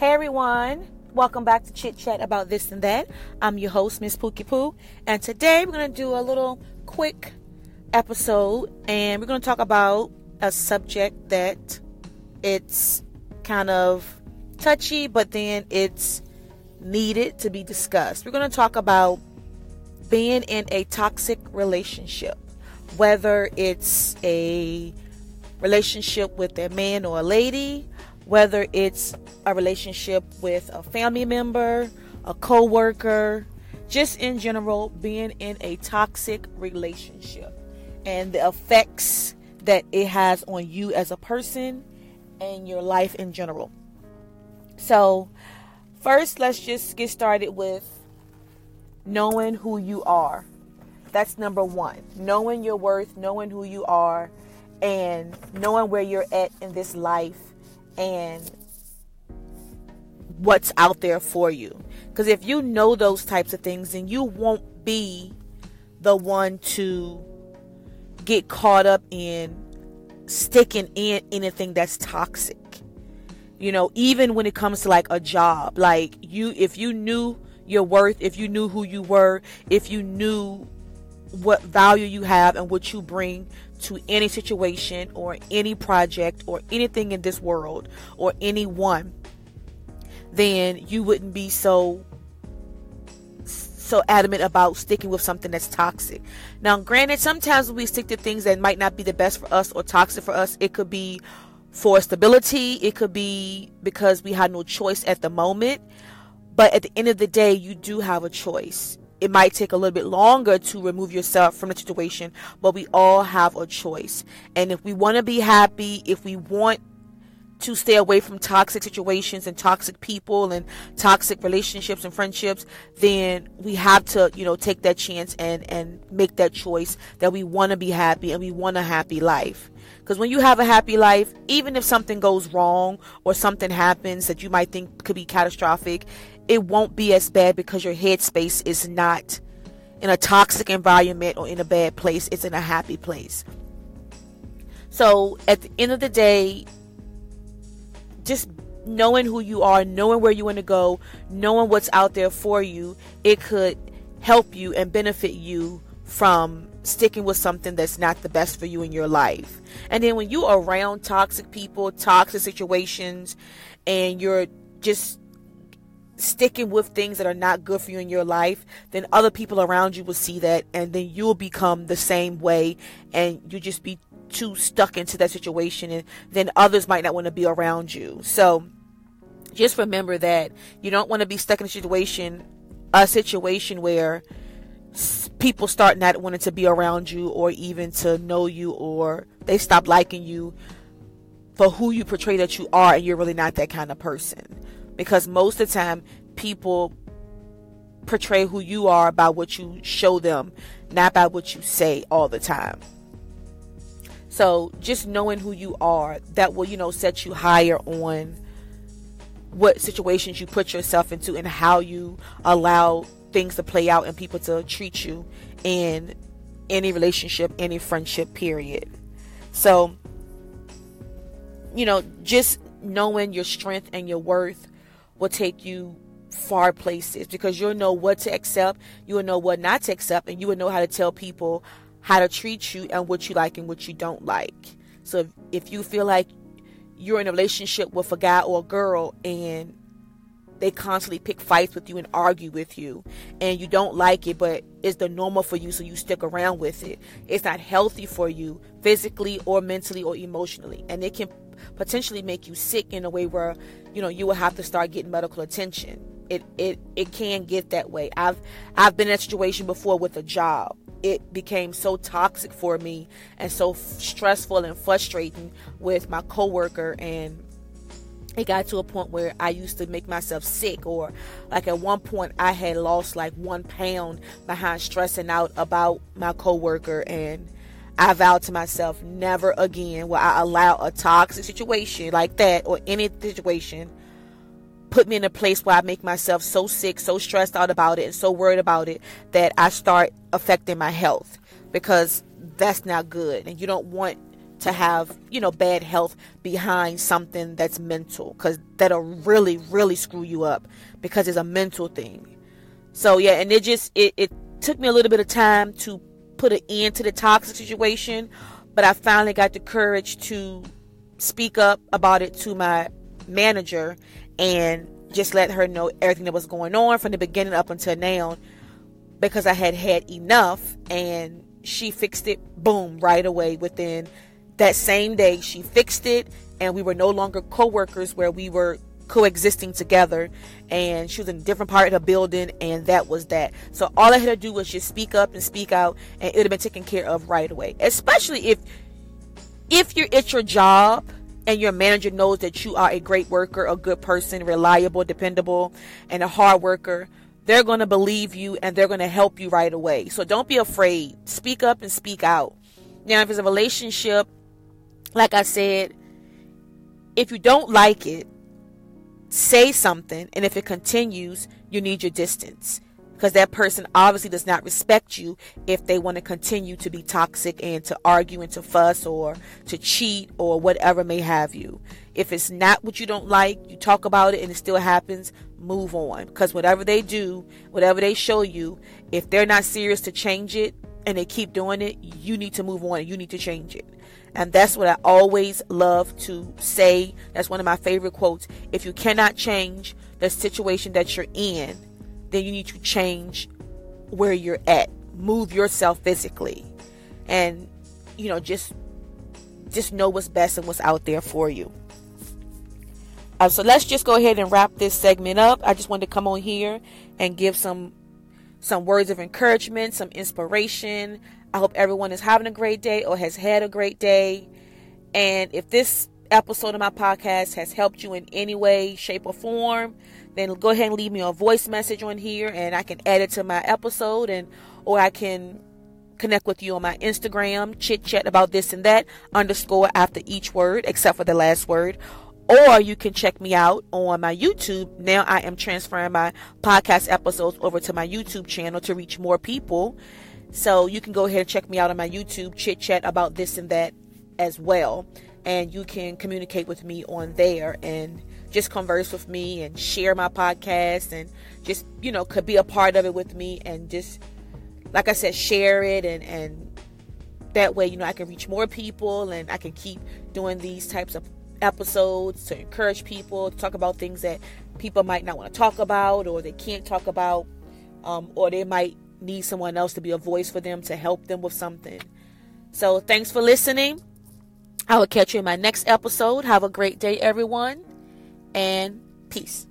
Hey everyone, welcome back to Chit Chat About This and That. I'm your host, Miss Pookie Poo, and today we're going to do a little quick episode and we're going to talk about a subject that it's kind of touchy, but then it's needed to be discussed. We're going to talk about being in a toxic relationship, whether it's a relationship with a man or a lady, whether it's a relationship with a family member, a coworker, just in general being in a toxic relationship and the effects that it has on you as a person and your life in general. So, first, let's just get started with knowing who you are. That's number one. Knowing your worth, knowing who you are, and knowing where you're at in this life and what's out there for you. Because if you know those types of things, then you won't be the one to get caught up in sticking in anything that's toxic. You know, even when it comes to like a job, like you, if you knew your worth, if you knew who you were, if you knew what value you have and what you bring to any situation or any project or anything in this world or anyone, then you wouldn't be so so adamant about sticking with something that's toxic. Now, granted, sometimes we stick to things that might not be the best for us or toxic for us. It could be for stability, it could be because we had no choice at the moment. But at the end of the day, you do have a choice it might take a little bit longer to remove yourself from the situation, but we all have a choice. And if we want to be happy, if we want to stay away from toxic situations and toxic people and toxic relationships and friendships, then we have to, you know, take that chance and and make that choice that we want to be happy and we want a happy life. Because when you have a happy life, even if something goes wrong or something happens that you might think could be catastrophic, it won't be as bad because your headspace is not in a toxic environment or in a bad place. It's in a happy place. So at the end of the day, just knowing who you are, knowing where you want to go, knowing what's out there for you, it could help you and benefit you from sticking with something that's not the best for you in your life. And then when you're around toxic people, toxic situations, and you're just sticking with things that are not good for you in your life, then other people around you will see that and then you'll become the same way and you just be too stuck into that situation and then others might not want to be around you. So just remember that you don't want to be stuck in a situation a situation where people start not wanting to be around you or even to know you or they stop liking you for who you portray that you are and you're really not that kind of person because most of the time people portray who you are by what you show them, not by what you say all the time. So just knowing who you are, that will, you know, set you higher on what situations you put yourself into and how you allow things to play out and people to treat you in any relationship, any friendship, period. So, you know, just knowing your strength and your worth will take you far places because you'll know what to accept, you will know what not to accept, and you will know how to tell people how to treat you and what you like and what you don't like. So if, if you feel like you're in a relationship with a guy or a girl and they constantly pick fights with you and argue with you and you don't like it but it's the normal for you so you stick around with it it's not healthy for you physically or mentally or emotionally and it can potentially make you sick in a way where you know you will have to start getting medical attention. It it it can get that way. I've i've been in a situation before with a job. It became so toxic for me and so stressful and frustrating with my coworker and it got to a point where I used to make myself sick, or like at one point I had lost like one pound behind stressing out about my coworker, and I vowed to myself never again will I allow a toxic situation like that or any situation put me in a place where I make myself so sick, so stressed out about it, and so worried about it that I start affecting my health because that's not good, and you don't want to have you know bad health behind something that's mental because that'll really really screw you up because it's a mental thing. So yeah and it just it, it took me a little bit of time to put an end to the toxic situation but i finally got the courage to speak up about it to my manager and just let her know everything that was going on from the beginning up until now because i had had enough and she fixed it boom right away within that same day, she fixed it, and we were no longer co workers where we were coexisting together. And she was in a different part of the building, and that was that. So all I had to do was just speak up and speak out, and it would have been taken care of right away. Especially if if you're at your job and your manager knows that you are a great worker, a good person, reliable, dependable, and a hard worker, they're going to believe you and they're going to help you right away. So don't be afraid. Speak up and speak out. Now, if it's a relationship like I said, if you don't like it, say something. And if it continues, you need your distance. Because that person obviously does not respect you if they want to continue to be toxic and to argue and to fuss or to cheat or whatever may have you. If it's not what you don't like, you talk about it and it still happens, move on. Because whatever they do, whatever they show you, if they're not serious to change it and they keep doing it, you need to move on and you need to change it. And that's what I always love to say. That's one of my favorite quotes. If you cannot change the situation that you're in, then you need to change where you're at. Move yourself physically. And you know, just just know what's best and what's out there for you. Uh, so let's just go ahead and wrap this segment up. I just wanted to come on here and give some some words of encouragement, some inspiration. I hope everyone is having a great day or has had a great day. And if this episode of my podcast has helped you in any way, shape, or form, then go ahead and leave me a voice message on here and I can add it to my episode and or I can connect with you on my Instagram, chit chat about this and that, underscore after each word, except for the last word. Or you can check me out on my YouTube. Now I am transferring my podcast episodes over to my YouTube channel to reach more people. So you can go ahead and check me out on my YouTube, chit chat about this and that as well. And you can communicate with me on there and just converse with me and share my podcast and just, you know, could be a part of it with me and just, like I said, share it and, and that way, you know, I can reach more people and I can keep doing these types of episodes to encourage people to talk about things that people might not want to talk about or they can't talk about um, or they might need someone else to be a voice for them to help them with something. So, thanks for listening. I will catch you in my next episode. Have a great day, everyone, and peace.